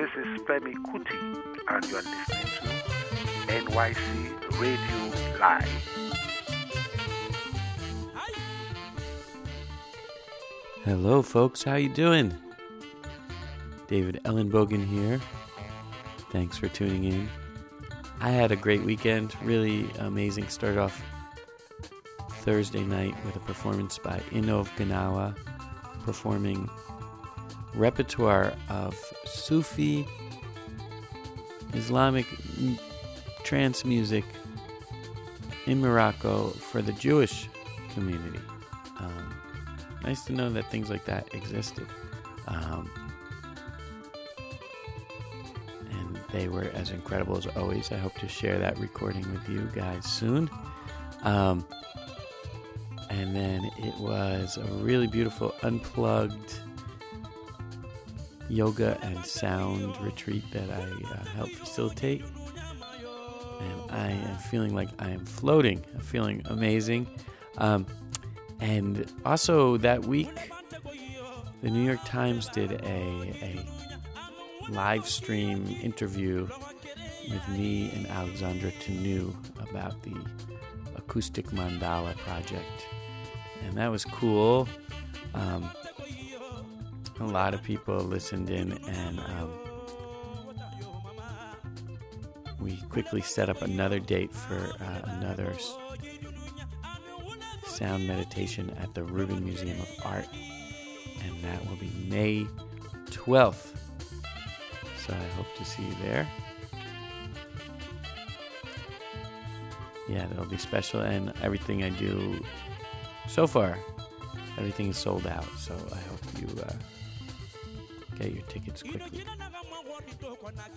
This is Femi Kuti, and you are listening to NYC Radio Live. Hello, folks. How you doing? David Ellenbogen here. Thanks for tuning in. I had a great weekend. Really amazing. Start off Thursday night with a performance by Innov Gnawa, performing repertoire of Sufi Islamic trance music in Morocco for the Jewish community. Um, nice to know that things like that existed. Um, and they were as incredible as always. I hope to share that recording with you guys soon. Um, and then it was a really beautiful unplugged yoga and sound retreat that I uh, helped facilitate. And I am feeling like I am floating. I'm feeling amazing. Um, and also that week, the New York Times did a, a live stream interview with me and Alexandra Tanu about the Acoustic Mandala project. And that was cool. Um, a lot of people listened in, and um, we quickly set up another date for uh, another sound meditation at the Rubin Museum of Art, and that will be May 12th. So I hope to see you there. Yeah, that'll be special, and everything I do so far, everything is sold out. So I hope you uh, get your tickets quickly.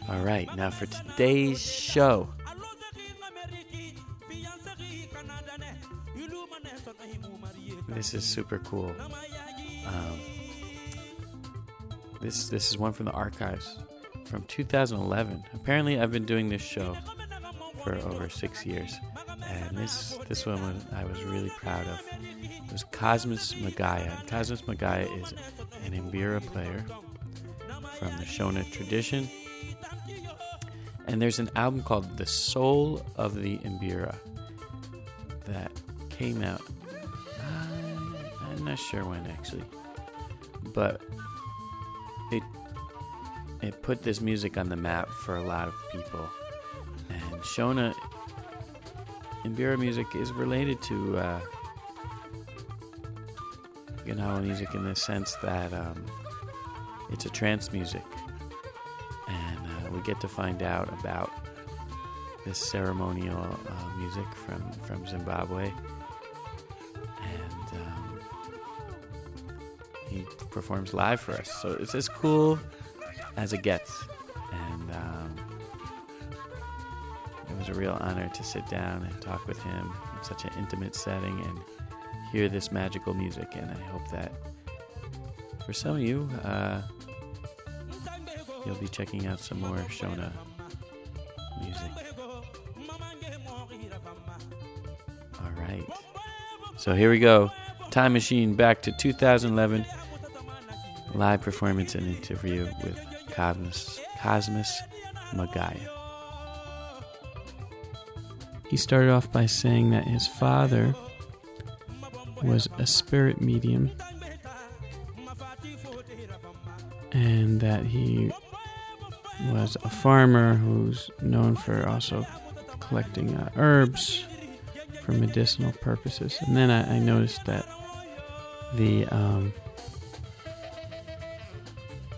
All right, now for today's show. This is super cool. Um, this this is one from the archives from 2011. Apparently, I've been doing this show for over six years, and this this one I was really proud of. It was Cosmas Magaya. Cosmas Magaya is an Mbira player from the Shona tradition, and there's an album called "The Soul of the Mbira" that came out. I, I'm not sure when actually, but it it put this music on the map for a lot of people. And Shona Mbira music is related to uh, Gnawa music in the sense that um, it's a trance music. And uh, we get to find out about this ceremonial uh, music from, from Zimbabwe. And um, he performs live for us. So it's as cool as it gets. And um, it was a real honor to sit down and talk with him in such an intimate setting and hear this magical music. And I hope that for some of you, uh, you'll be checking out some more Shona music. All right. So here we go. Time Machine back to 2011. Live performance and interview with Cosmas, Cosmas Magaya. He started off by saying that his father was a spirit medium and that he was a farmer who's known for also collecting uh, herbs for medicinal purposes. And then I, I noticed that the um,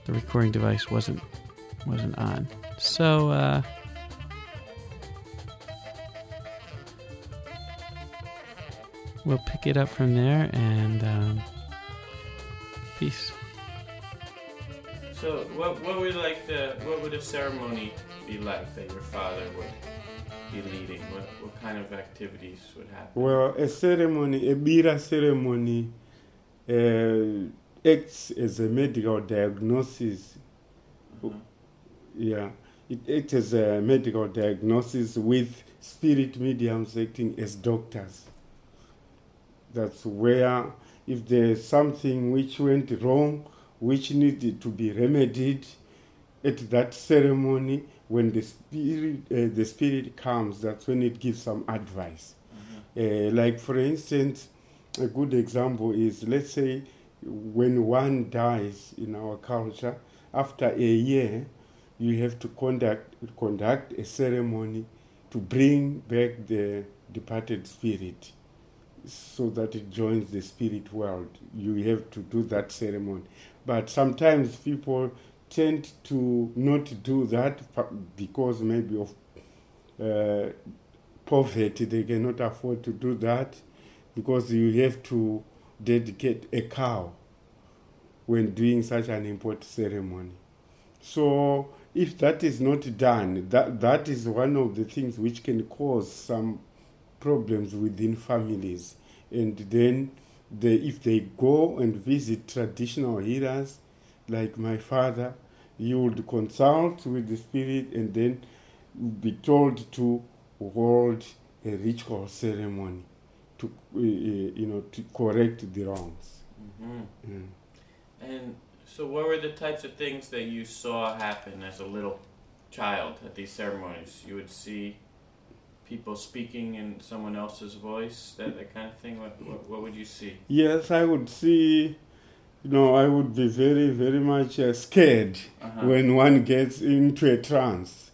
the recording device wasn't wasn't on. So uh, we'll pick it up from there and um, peace. So, what what would like the what would a ceremony be like that your father would be leading? What what kind of activities would happen? Well, a ceremony, a Bira ceremony, uh, acts as a medical diagnosis. Uh-huh. Yeah, it acts as a medical diagnosis with spirit mediums acting as doctors. That's where, if there's something which went wrong, which needed to be remedied, at that ceremony, when the spirit, uh, the spirit comes, that's when it gives some advice. Uh, like for instance, a good example is let's say when one dies in our culture, after a year, you have to conduct conduct a ceremony to bring back the departed spirit so that it joins the spirit world. You have to do that ceremony. But sometimes people tend to not do that because maybe of uh, poverty, they cannot afford to do that because you have to dedicate a cow when doing such an important ceremony. So if that is not done, that, that is one of the things which can cause some problems within families. And then they, if they go and visit traditional healers, like my father, you would consult with the spirit and then be told to hold a ritual ceremony to, uh, uh, you know, to correct the wrongs. hmm Yeah. And so, what were the types of things that you saw happen as a little child at these ceremonies? You would see people speaking in someone else's voice, that, that kind of thing. What, what, what would you see? Yes, I would see, you know, I would be very, very much uh, scared Uh-huh. when one gets into a trance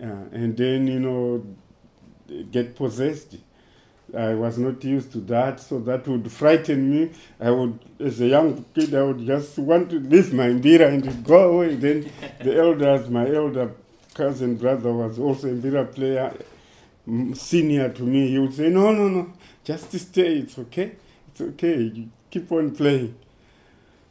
uh, and then, you know, get possessed. I was not used to that, so that would frighten me. I would, as a young kid, I would just want to leave my mbira and go away. Then the elders, my elder cousin brother was also a mbira player, senior to me. He would say, "No, no, no, just stay. It's okay. It's okay. Keep on playing."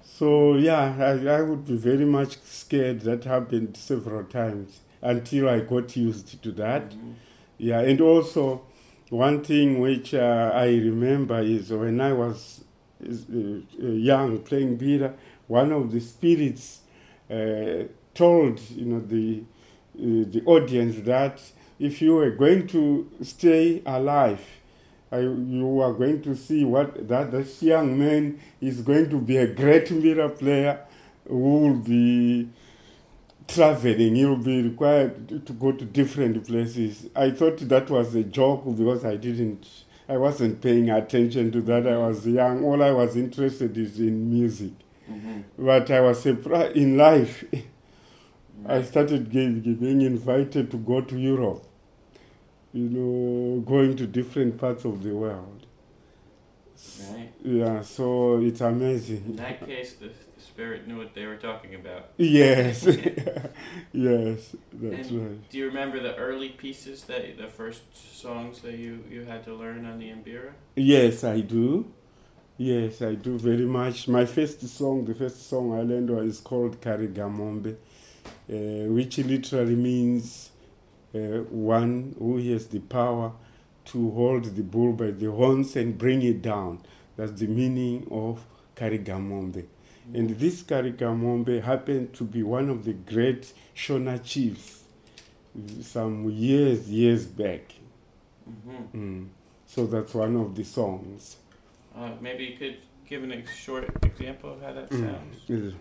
So yeah, I, I would be very much scared. That happened several times until I got used to that. Mhm. Yeah, and also one thing which uh, I remember is when I was is, uh, uh, young playing bira, one of the spirits uh, told you know the uh, the audience that if you were going to stay alive, I, you are going to see what that this young man is going to be a great mbira player who will be traveling. He will be required to- go to different places. I thought that was a joke because I didn't. I wasn't paying attention to that. I was young. All I was interested is in music. Mhm. But I was surprised in life. I started being invited to go to Europe, you know, going to different parts of the world. Right. Yeah, so it's amazing. In that case, the, spirit knew what they were talking about. Yes, yes, that's And right. Do you remember the early pieces that the first songs that you, you had to learn on the Mbira? Yes, I do. Yes, I do very much. My first song, the first song I learned was called Karigamombe, which literally means uh, one who has the power to hold the bull by the horns and bring it down. That's the meaning of Karigamombe. And this Karigamombe happened to be one of the great Shona chiefs some years, years back. hmm Mm. So that's one of the songs. Uh, maybe you could give an ex- short example of how that Mm.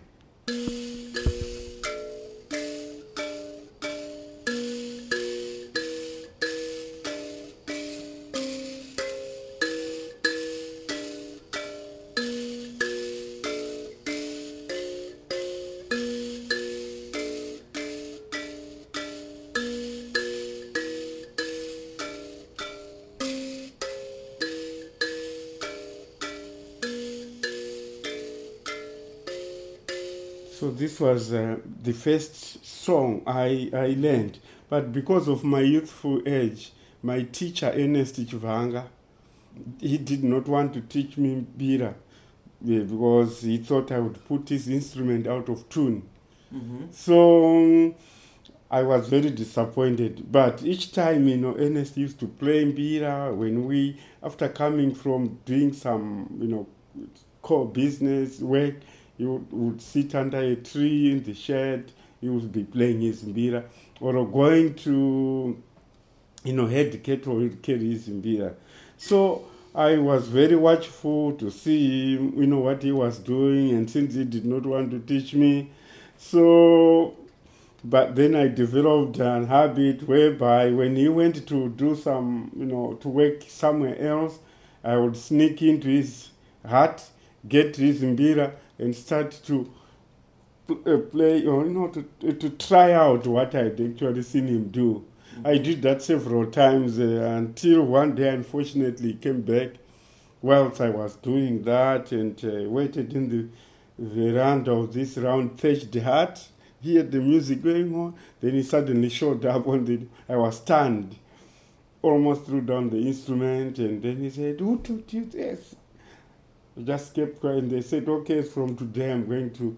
sounds. So this was uh, the first song I, I learned. But because of my youthful age, my teacher, Ernest Chivanga, he did not want to teach me bira because he thought I would put his instrument out of tune. Mm-hmm. So I was very disappointed. But each time, you know, Ernest used to play mbira when we, after coming from doing some, you know, core business work, he would, would sit under a tree in the shed. He would be playing his mbira, or going to, you know, head cattle, he'd carry his mbira. So I was very watchful to see him, you know, what he was doing, and since he did not want to teach me, so But then I developed an habit whereby when he went to do some, you know, to work somewhere else, I would sneak into his hut, get his mbira, and start to uh, play, or you know, to, to try out what I'd actually seen him do. I did that several times uh, until one day, unfortunately, he came back whilst I was doing that and uh, waited in the veranda of this round thatched hut, heard the music going on. Then he suddenly showed up on the. I was stunned, almost threw down the instrument, and then he said, "Who taught you this?" Just kept quiet. And they said, "Okay, from today, I'm going to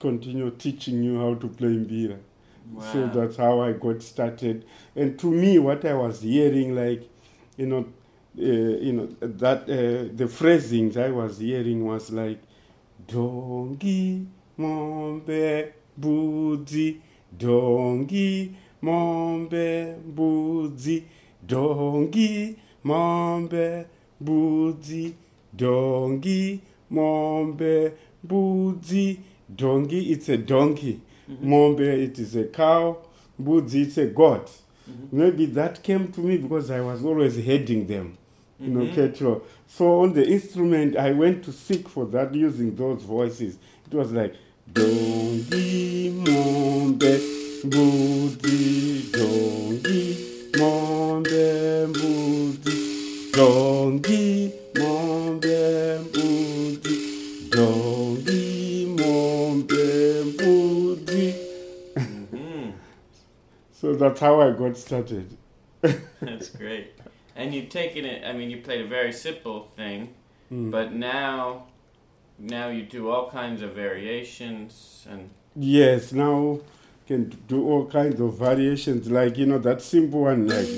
continue teaching you how to play mbira." So that's how I got started. And to me, what I was hearing, like, you know, uh, you know that uh, the phrasings I was hearing was like, "Dongi mombe budzi, dongi mombe budzi, dongi mombe budzi, dongi mombe budzi." Dongi, it's a donkey. Mm-hmm. Mombe, it is a cow. Budzi, it's a goat. Mm-hmm. Maybe that came to me because I was always heading them, you know, mm-hmm. cattle. So on the instrument, I went to seek for that using those voices. It was like, Dongi, mombe, budzi, dongi, mombe, budzi, dongi, mombe, budzi, dongi, mombe, budzi. Mhm. So that's how I got started. That's great. And you've taken it. I mean, you played a very simple thing, Mm. but now, now you do all kinds of variations and. Yes, now you can do all kinds of variations, like you know that simple one, like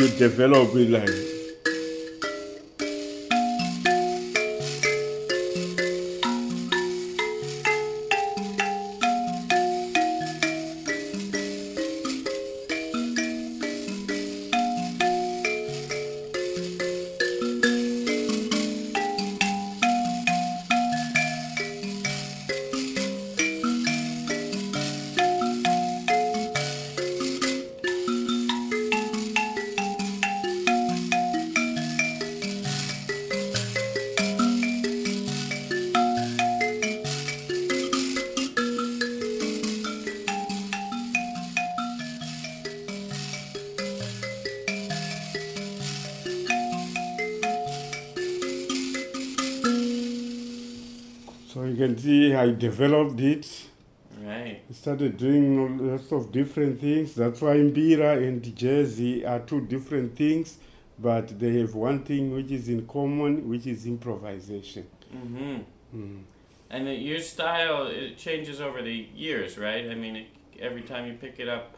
you develop it like so you can see I developed it. Right. I started doing lots of different things. That's why Mbira and Jersey are two different things, but they have one thing which is in common, which is improvisation. hmm Mm. And your style it changes over the years, right? I mean, it, every time you pick it up,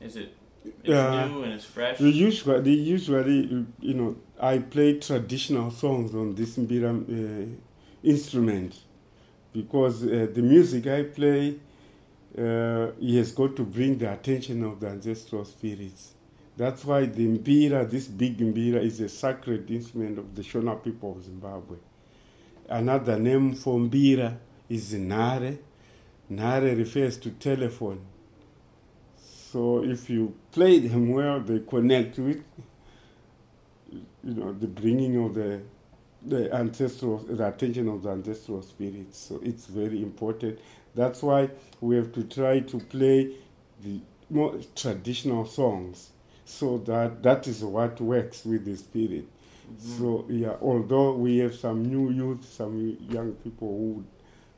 is it it's Yeah. new and it's fresh? Usually, usually, you know, I play traditional songs on this Mbira uh, instrument because uh, the music I play uh, has got to bring the attention of the ancestral spirits. That's why the Mbira, this big Mbira, is a sacred instrument of the Shona people of Zimbabwe. Another name for Mbira is Nhare. Nhare refers to telephone. So if you play them well, they connect with, you know, the bringing of the the ancestral, the attention of the ancestral spirits. So it's very important. That's why we have to try to play the more traditional songs, so that that is what works with the spirit. Mm-hmm. So yeah, although we have some new youth, some young people who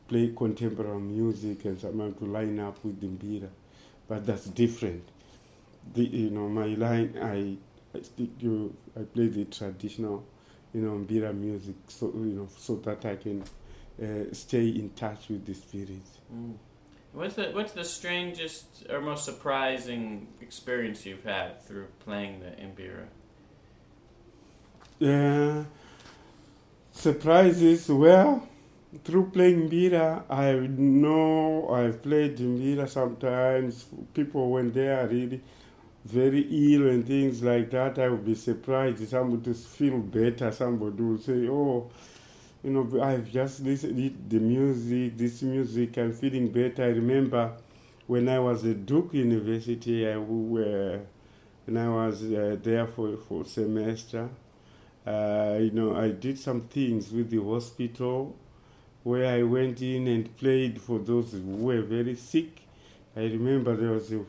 play contemporary music and sometimes to line up with the mbira, but that's different. The you know my line I, I stick to I play the traditional, you know mbira music so you know so that I can uh, stay in touch with the spirit. Mm. What's the What's the strangest or most surprising experience you've had through playing the imbira? Uh, surprises well through playing mbira i know i've played mbira sometimes people when they are really very ill and things like that i would be surprised if somebody feel better somebody will say oh you know, I've just listened the music, this music, I'm feeling better. I remember when I was at Duke University, I were, when I was uh, there for for semester, uh, you know, I did some things with the hospital where I went in and played for those who were very sick. I remember there was a,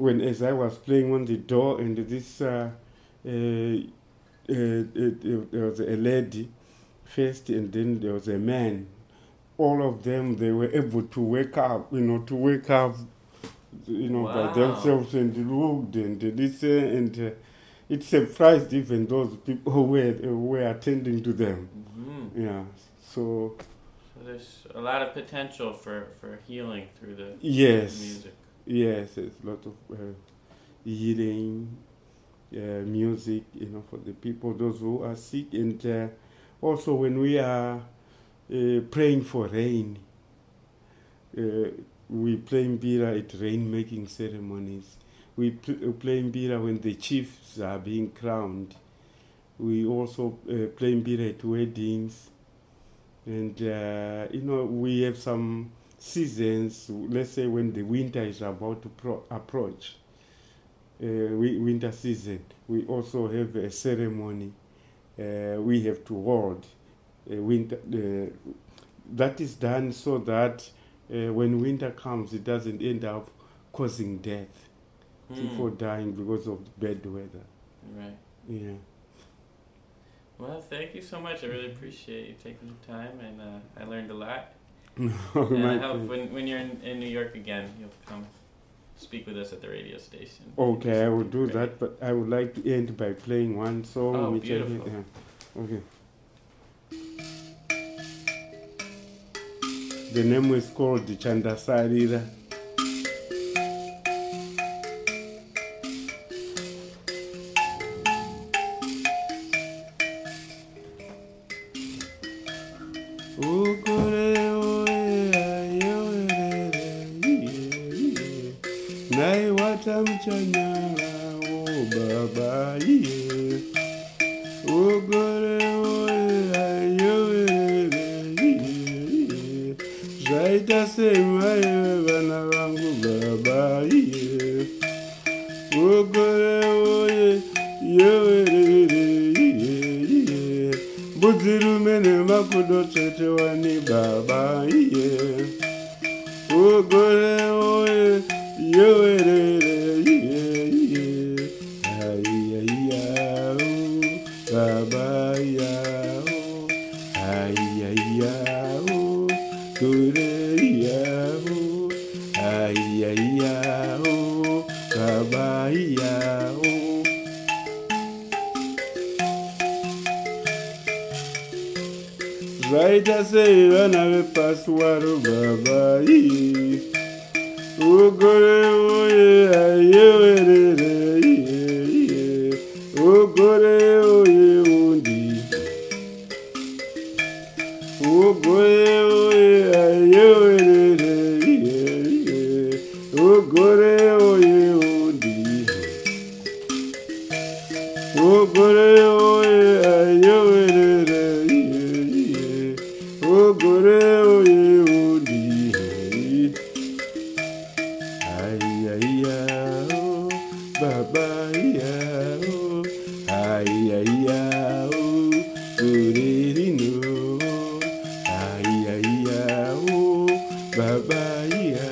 when as I was playing on the door and this uh, uh, uh, uh, there was a lady first and then there was a man. All of them they were able to wake up, you know, to wake up, you know, Wow. by themselves and looked and listen and. Uh, it surprised even those people who were, who were attending to them. hmm Yeah. So So there's a lot of potential for, for healing through the yes, music. Yes, there's a lot of uh, healing, uh, music, you know, for the people, those who are sick, and uh, also when we are uh, praying for rain, uh, we play mbira at rain-making ceremonies. We pl- play mbira when the chiefs are being crowned. We also uh, play mbira at weddings. And, uh, you know, we have some seasons, let's say when the winter is about to pro- approach, uh, we, winter season, we also have a ceremony uh, we have to hold. Uh, winter, uh, that is done so that uh, when winter comes, it doesn't end up causing death, Hmm. people dying because of bad weather. Right. Yeah. Well, thank you so much. I really appreciate you taking the time, and uh, I learned a lot. My and I hope when, when you're in, in New York again, you'll come speak with us at the radio station. Okay, I will do Great. that, but I would like to end by playing one song. Oh, which I beautiful. yeah. Okay. The name is called the Chandasarira. Kure ya o Aiyaiya o baba ya o zvaita sei vana vepasi waro baba ii ugore oye baba iya,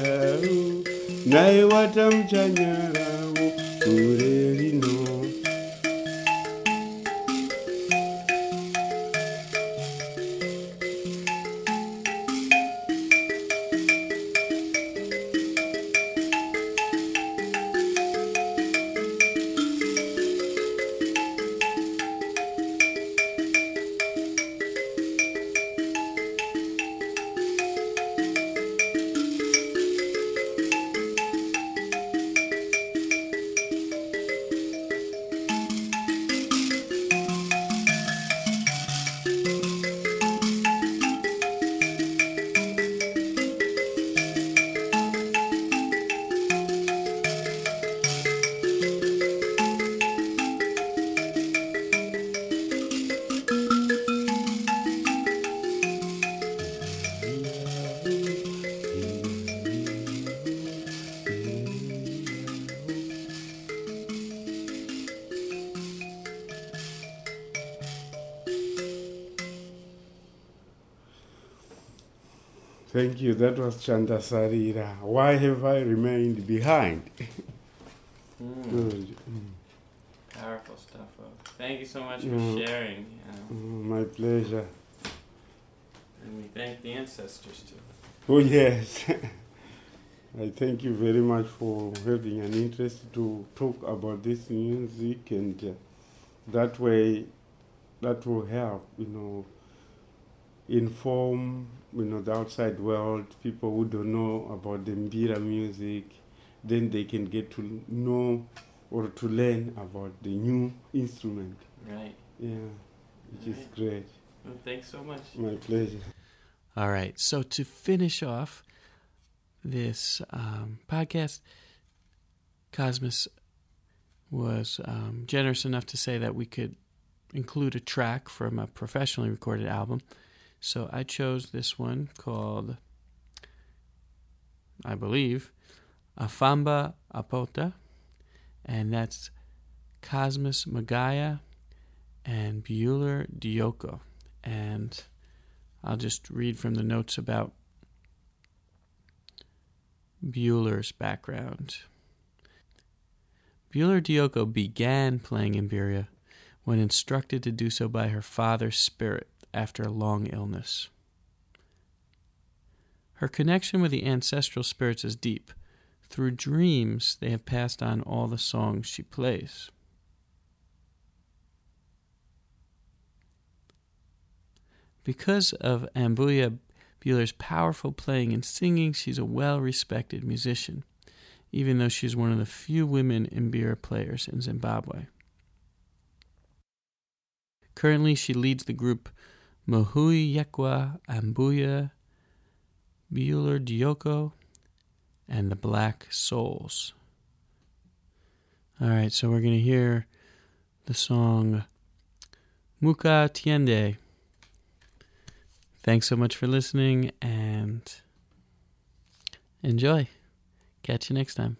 oh, naye watamchanyara, Thank you. That was Chanda Sarira. Why have I remained behind? Good. Powerful stuff. Folks. Thank you so much for Yeah. sharing. You Mm, My pleasure. and we thank the ancestors too. Oh, yes. I thank you very much for having an interest to talk about this music, and uh, that way, that will help, you know, inform, you know, the outside world, people who don't know about the Mbira music, then they can get to know or to learn about the new instrument. Right. Yeah, which is great. Well, thanks so much. My pleasure. All right. So to finish off this um, podcast, Cosmas was um, generous enough to say that we could include a track from a professionally recorded album. So I chose this one called, I believe, Afamba Apota, and that's Cosmas Magaya and Beauler Dyoko. And I'll just read from the notes about Beauler's background. Beauler Dyoko began playing Imbiria when instructed to do so by her father's spirit after a long illness. Her connection with the ancestral spirits is deep. Through dreams, they have passed on all the songs she plays. Because of Ambuya Beauler's powerful playing and singing, she's a well respected musician, even though she's one of the few women Mbira players in Zimbabwe. Currently, she leads the group Mhuri Yekwa Ambuya Beauler Dyoko and the Black Souls. All right, so we're going to hear the song Muka Tiende. Thanks so much for listening and enjoy. Catch you next time.